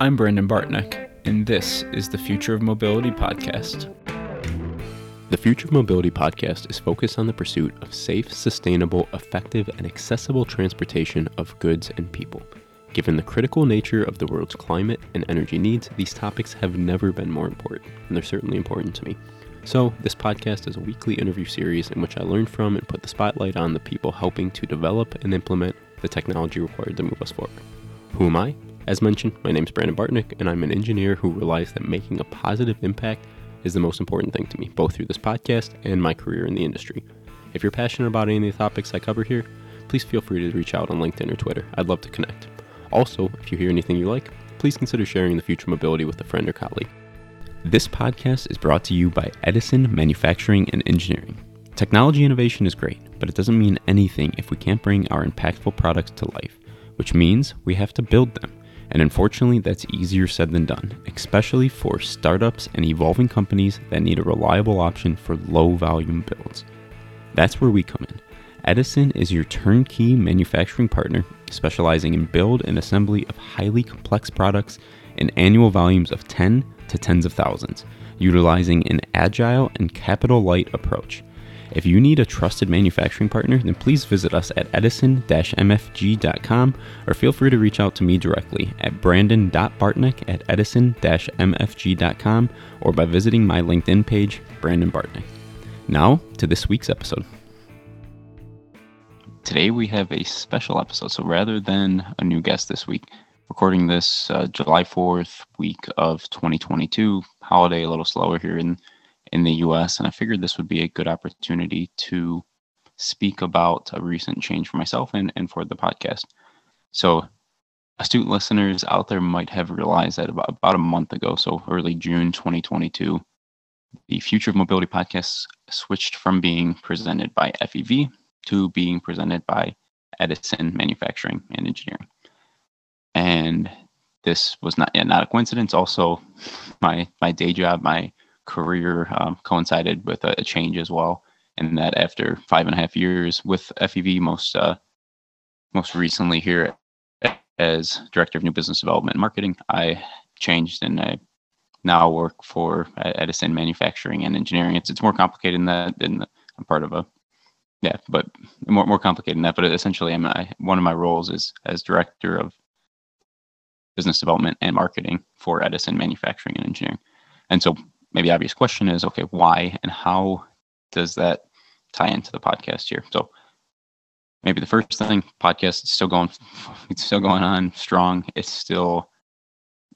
I'm Brandon Bartnick, and this is the Future of Mobility podcast. The Future of Mobility podcast is focused on the pursuit of safe, sustainable, effective, and accessible transportation of goods and people. Given the critical nature of the world's climate and energy needs, these topics have never been more important, and they're certainly important to me. So, this podcast is a weekly interview series in which I learn from and put the spotlight on the people helping to develop and implement the technology required to move us forward. Who am I? As mentioned, my name is Brandon Bartnick, and I'm an engineer who realized that making a positive impact is the most important thing to me, both through this podcast and my career in the industry. If you're passionate about any of the topics I cover here, please feel free to reach out on LinkedIn or Twitter. I'd love to connect. Also, if you hear anything you like, please consider sharing the future mobility with a friend or colleague. This podcast is brought to you by Edison Manufacturing and Engineering. Technology innovation is great, but it doesn't mean anything if we can't bring our impactful products to life, which means we have to build them. And unfortunately, that's easier said than done, especially for startups and evolving companies that need a reliable option for low volume builds. That's where we come in. Edison is your turnkey manufacturing partner, specializing in build and assembly of highly complex products in annual volumes of 10 to tens of thousands, utilizing an agile and capital light approach. If you need a trusted manufacturing partner, then please visit us at edison-mfg.com or feel free to reach out to me directly at brandon.bartnick at edison-mfg.com or by visiting my LinkedIn page, Brandon Bartnick. Now to this week's episode. Today we have a special episode, so rather than a new guest this week, recording this uh, July 4th week of 2022, holiday a little slower here in in the US. And I figured this would be a good opportunity to speak about a recent change for myself and, and for the podcast. So, astute listeners out there might have realized that about, about a month ago, so early June 2022, the Future of Mobility podcast switched from being presented by FEV to being presented by Edison Manufacturing and Engineering. And this was not yeah, not a coincidence. Also, my my day job, my career um, coincided with a, change as well. And that after five and a half years with FEV, most uh, most recently here as director of new business development and marketing, I changed and I now work for Edison Manufacturing and Engineering. It's it's more complicated than that. And I'm part of a yeah, but more more complicated than that. But essentially, I'm I, one of my roles is as director of business development and marketing for Edison Manufacturing and Engineering. And so maybe obvious question is okay, why and how does that tie into the podcast here? So maybe the first thing, podcast is still going, it's still going on strong. It's still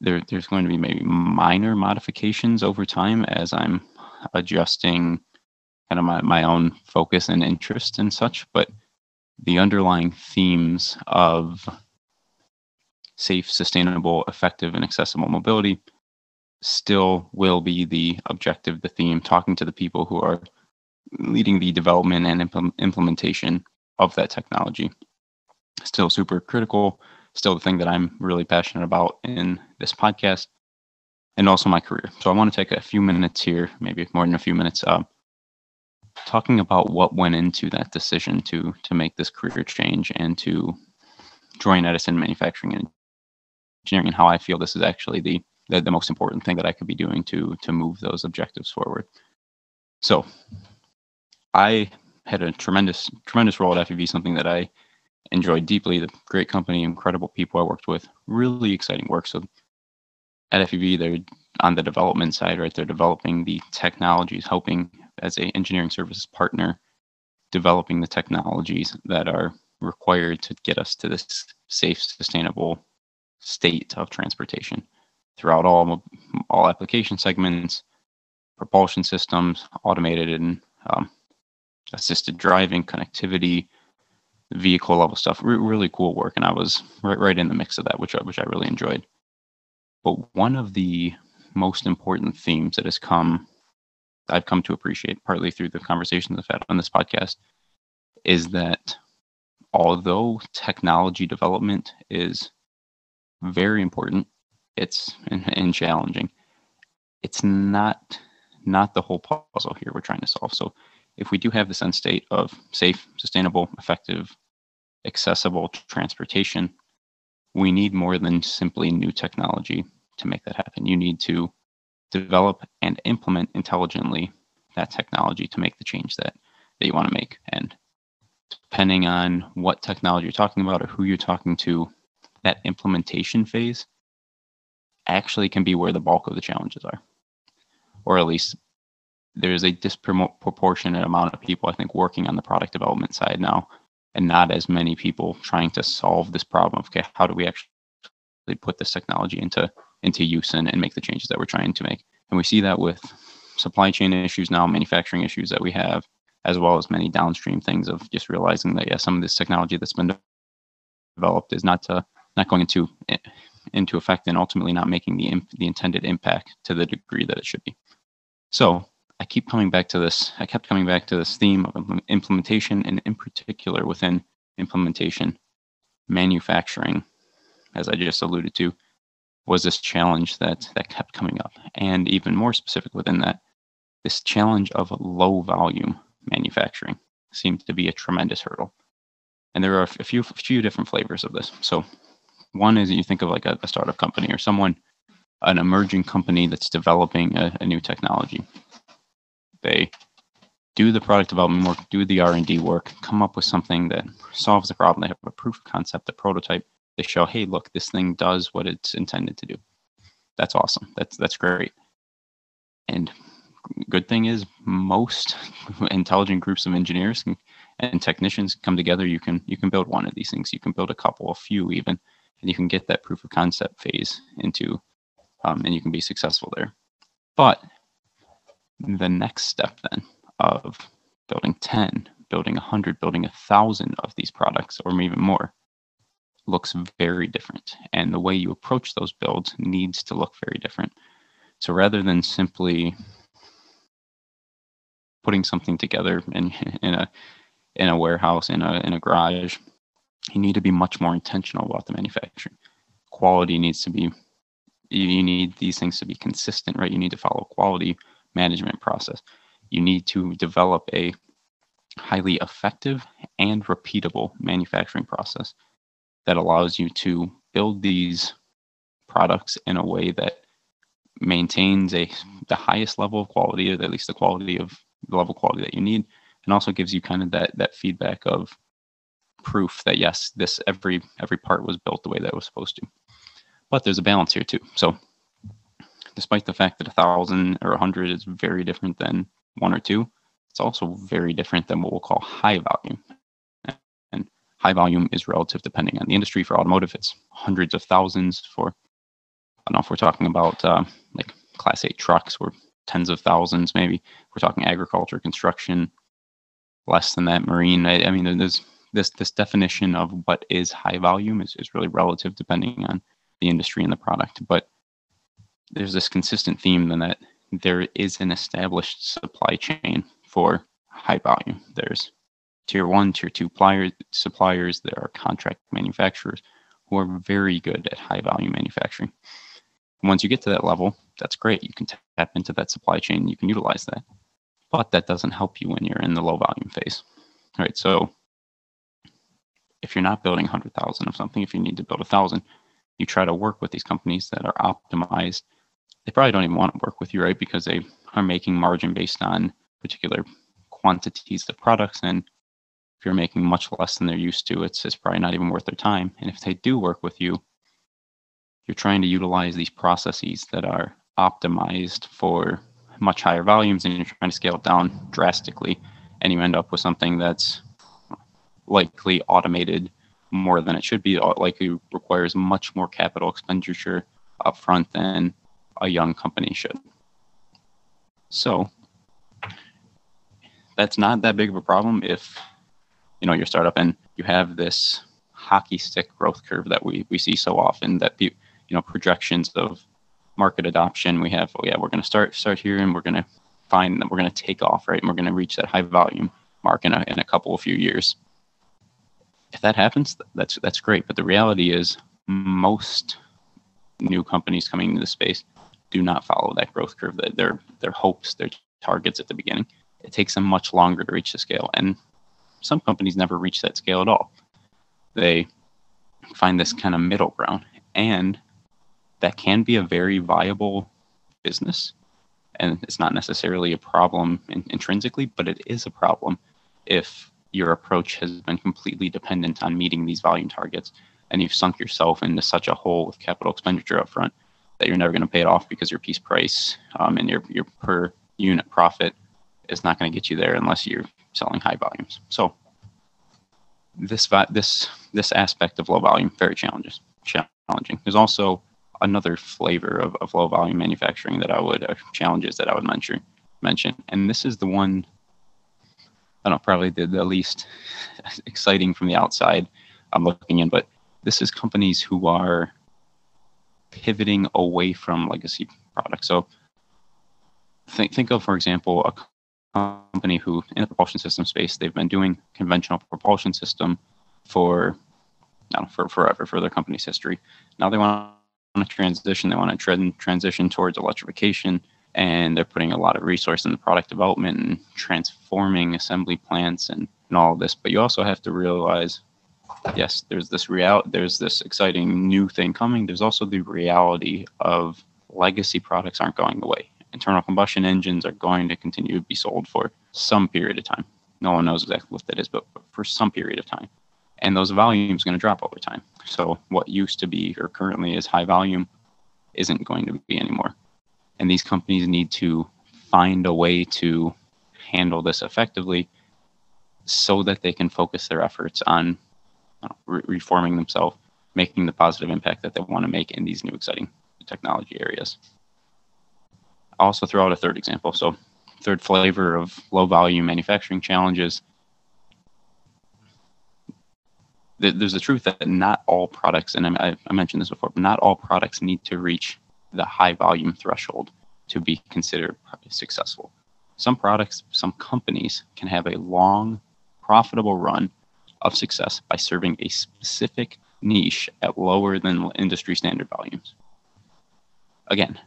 there. There's going to be maybe minor modifications over time as I'm adjusting kind of my, my own focus and interest and such, but the underlying themes of safe, sustainable, effective, and accessible mobility still will be the objective, the theme, talking to the people who are leading the development and impl- implementation of that technology. Still super critical, still the thing that I'm really passionate about in this podcast and also my career. So I want to take a few minutes here, maybe more than a few minutes, uh, talking about what went into that decision to to make this career change and to join Edison Manufacturing and Engineering and how I feel this is actually the the, the most important thing that I could be doing to to move those objectives forward. So I had a tremendous tremendous role at FEV, something that I enjoyed deeply. The great company, incredible people I worked with, really exciting work. So at FEV, they're on the development side, right? They're developing the technologies, helping as a engineering services partner, developing the technologies that are required to get us to this safe, sustainable state of transportation throughout all all application segments, propulsion systems, automated and um, assisted driving, connectivity, vehicle level stuff. Re- really cool work, and I was right right in the mix of that, which I, which I really enjoyed. But one of the most important themes that has come, I've come to appreciate, partly through the conversations I've had on this podcast, is that although technology development is very important it's and, and challenging. It's not not the whole puzzle here we're trying to solve. So if we do have this end state of safe, sustainable, effective, accessible transportation, we need more than simply new technology to make that happen. You need to develop and implement intelligently that technology to make the change that, that you want to make. And depending on what technology you're talking about or who you're talking to, that implementation phase actually can be where the bulk of the challenges are. Or at least there's a disproportionate amount of people, I think, working on the product development side now, and not as many people trying to solve this problem of okay, how do we actually put this technology into into use and, and make the changes that we're trying to make. And we see that with supply chain issues now, manufacturing issues that we have, as well as many downstream things of just realizing that yeah, some of this technology that's been developed is not uh, not going into into effect and ultimately not making the imp- the intended impact to the degree that it should be. So I keep coming back to this. I kept coming back to this theme of implementation, and in particular within implementation, manufacturing, as I just alluded to, was this challenge that that kept coming up, and even more specific within that, this challenge of low volume manufacturing seemed to be a tremendous hurdle. And there are a few a few different flavors of this. So one is you think of like a, a startup company or someone, an emerging company that's developing a, a new technology. They do the product development work, do the R&D work, come up with something that solves the problem. They have a proof of concept, a prototype, they show, hey, look, this thing does what it's intended to do. That's awesome. That's that's great. And good thing is most intelligent groups of engineers and technicians come together. You can you can build one of these things. You can build a couple, a few even, and you can get that proof of concept phase into, um, and you can be successful there. But the next step then of building 10, building 100, building a thousand of these products, or even more, looks very different. And the way you approach those builds needs to look very different. So rather than simply putting something together in, in a in a warehouse, in a in a garage, you need to be much more intentional about the manufacturing. Quality needs to be you need these things to be consistent, right? You need to follow quality management process. You need to develop a highly effective and repeatable manufacturing process that allows you to build these products in a way that maintains a the highest level of quality, or at least the quality of the level of quality that you need, and also gives you kind of that that feedback of proof that yes, this every every part was built the way that it was supposed to. But there's a balance here too. So despite the fact that a thousand or a hundred is very different than one or two, it's also very different than what we'll call high volume. And high volume is relative depending on the industry. For automotive, it's hundreds of thousands. For I don't know if we're talking about uh, like Class 8 trucks, or tens of thousands maybe. We're talking agriculture, construction, less than that, marine. I, I mean, there's this this definition of what is high volume is, is really relative depending on the industry and the product. But there's this consistent theme then that there is an established supply chain for high volume. There's tier one, tier two pliers, suppliers. There are contract manufacturers who are very good at high volume manufacturing. Once you get to that level, that's great. You can tap into that supply chain. You can utilize that, but that doesn't help you when you're in the low volume phase. All right. So if you're not building 100,000 of something, if you need to build a thousand, you try to work with these companies that are optimized. They probably don't even want to work with you, right? Because they are making margin based on particular quantities of products and if you're making much less than they're used to, it's, it's probably not even worth their time. And if they do work with you, you're trying to utilize these processes that are optimized for much higher volumes and you're trying to scale it down drastically. And you end up with something that's likely automated more than it should be, likely requires much more capital expenditure upfront than a young company should. So that's not that big of a problem if you know your startup and you have this hockey stick growth curve that we, we see so often that you know projections of market adoption we have oh yeah we're going to start start here and we're going to find that we're going to take off right? And we're going to reach that high volume mark in a, in a couple of few years if that happens that's that's great but the reality is most new companies coming into the space do not follow that growth curve that their their hopes their targets at the beginning it takes them much longer to reach the scale and some companies never reach that scale at all. They find this kind of middle ground. And that can be a very viable business. And it's not necessarily a problem in, intrinsically, but it is a problem if your approach has been completely dependent on meeting these volume targets and you've sunk yourself into such a hole with capital expenditure up front that you're never going to pay it off because your piece price um, and your, your per unit profit is not going to get you there unless you're selling high volumes. So this this this aspect of low volume very challenging. There's also another flavor of, of low volume manufacturing that I would uh, challenges that I would mention mention, and this is the one I don't know probably the, the least exciting from the outside I'm looking in, but this is companies who are pivoting away from legacy products. So think think of for example a company who in the propulsion system space they've been doing conventional propulsion system for know, for forever for their company's history. Now they want to transition. They want to transition towards electrification, and they're putting a lot of resource in the product development and transforming assembly plants and, and all of this. But you also have to realize, yes, there's this real, there's this exciting new thing coming. There's also the reality of legacy products aren't going away internal combustion engines are going to continue to be sold for some period of time. No one knows exactly what that is, but for some period of time. And those volumes going to drop over time. So what used to be or currently is high volume isn't going to be anymore. And these companies need to find a way to handle this effectively so that they can focus their efforts on re- reforming themselves, making the positive impact that they want to make in these new exciting technology areas. I'll also throw out a third example. So, third flavor of low volume manufacturing challenges. There's the truth that not all products, and I, I mentioned this before, not all products need to reach the high volume threshold to be considered successful. Some products, some companies can have a long, profitable run of success by serving a specific niche at lower than industry standard volumes. Again,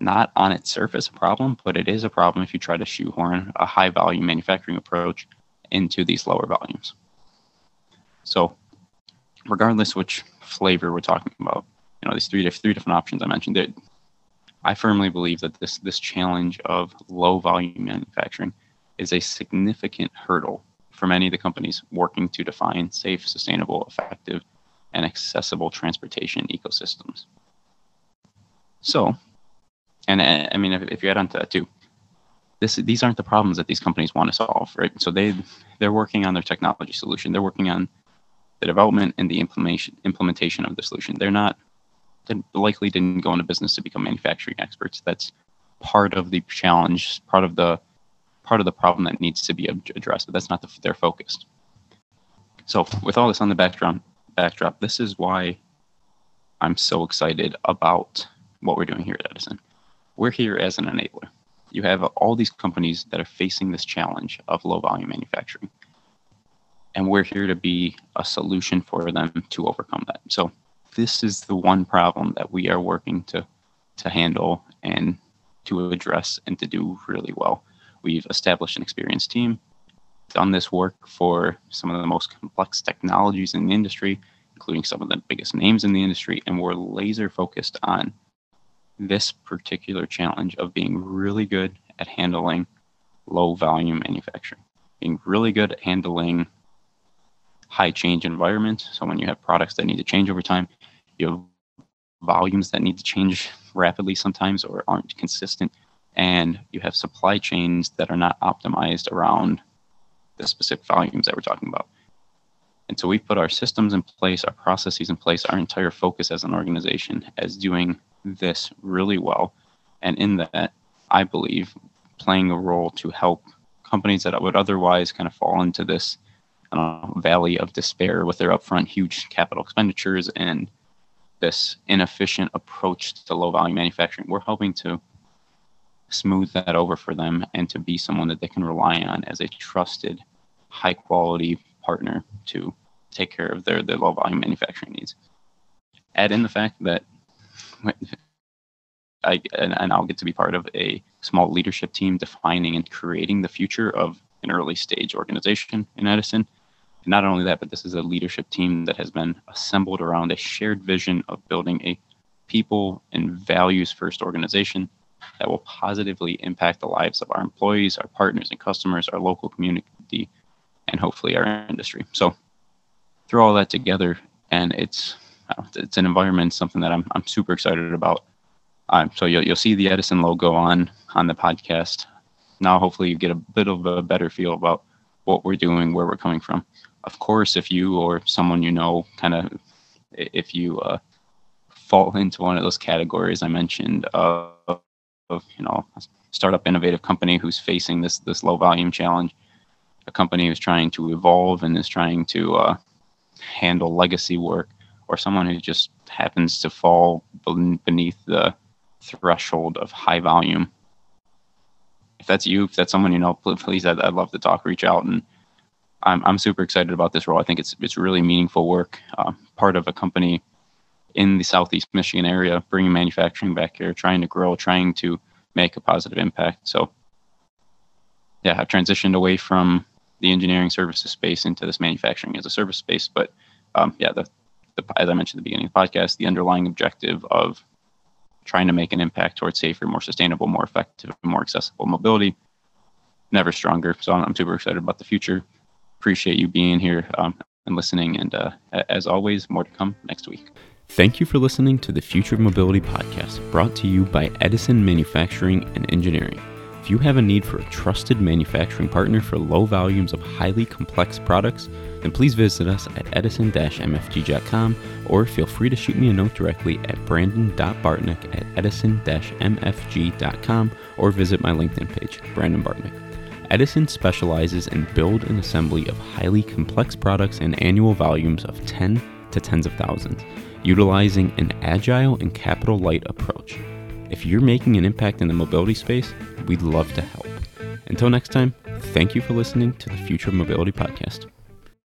not on its surface a problem, but it is a problem if you try to shoehorn a high volume manufacturing approach into these lower volumes. So, regardless which flavor we're talking about, you know, these three, three different options I mentioned, I firmly believe that this, this challenge of low volume manufacturing is a significant hurdle for many of the companies working to define safe, sustainable, effective, and accessible transportation ecosystems. So, and I mean, if, if you add on to that too, this these aren't the problems that these companies want to solve, right? So they they're working on their technology solution. They're working on the development and the implementation implementation of the solution. They're not likely didn't go into business to become manufacturing experts. That's part of the challenge, part of the part of the problem that needs to be addressed. But that's not the, their focus. So with all this on the background backdrop, this is why I'm so excited about what we're doing here at Edison we're here as an enabler. You have all these companies that are facing this challenge of low volume manufacturing. And we're here to be a solution for them to overcome that. So this is the one problem that we are working to to handle and to address and to do really well. We've established an experienced team, done this work for some of the most complex technologies in the industry, including some of the biggest names in the industry, and we're laser focused on this particular challenge of being really good at handling low volume manufacturing, being really good at handling high change environments. So when you have products that need to change over time, you have volumes that need to change rapidly sometimes or aren't consistent, and you have supply chains that are not optimized around the specific volumes that we're talking about. And so we've put our systems in place, our processes in place, our entire focus as an organization as doing this really well. And in that, I believe playing a role to help companies that would otherwise kind of fall into this uh, valley of despair with their upfront huge capital expenditures and this inefficient approach to low volume manufacturing. We're hoping to smooth that over for them and to be someone that they can rely on as a trusted, high quality partner to take care of their, their low volume manufacturing needs. Add in the fact that I and, and I'll get to be part of a small leadership team defining and creating the future of an early stage organization in Edison. Not only that, but this is a leadership team that has been assembled around a shared vision of building a people and values first organization that will positively impact the lives of our employees, our partners and customers, our local community, and hopefully our industry. So throw all that together, and it's it's an environment, something that I'm I'm super excited about. Um, so you'll you'll see the Edison logo on on the podcast. Now, hopefully, you get a bit of a better feel about what we're doing, where we're coming from. Of course, if you or someone you know, kind of, if you uh, fall into one of those categories I mentioned of, of you know, startup innovative company who's facing this this low volume challenge, a company who's trying to evolve and is trying to uh, handle legacy work, or someone who just happens to fall beneath the threshold of high volume. If that's you, if that's someone you know, please, I'd, I'd love to talk. Reach out, and I'm I'm super excited about this role. I think it's it's really meaningful work. Uh, part of a company in the Southeast Michigan area, bringing manufacturing back here, trying to grow, trying to make a positive impact. So, yeah, I've transitioned away from the engineering services space into this manufacturing as a service space. But um, yeah, the, the, as I mentioned at the beginning of the podcast, the underlying objective of trying to make an impact towards safer, more sustainable, more effective, more accessible mobility, never stronger. So I'm, I'm super excited about the future. Appreciate you being here um, and listening. And uh, as always, more to come next week. Thank you for listening to the Future of Mobility podcast brought to you by Edison Manufacturing and Engineering. If you have a need for a trusted manufacturing partner for low volumes of highly complex products, then please visit us at edison-mfg.com or feel free to shoot me a note directly at brandon.bartnick at edison-mfg.com or visit my LinkedIn page, Brandon Bartnick. Edison specializes in build and assembly of highly complex products and annual volumes of 10 to tens of thousands, utilizing an agile and capital light approach. If you're making an impact in the mobility space, we'd love to help. Until next time, thank you for listening to the Future of Mobility podcast.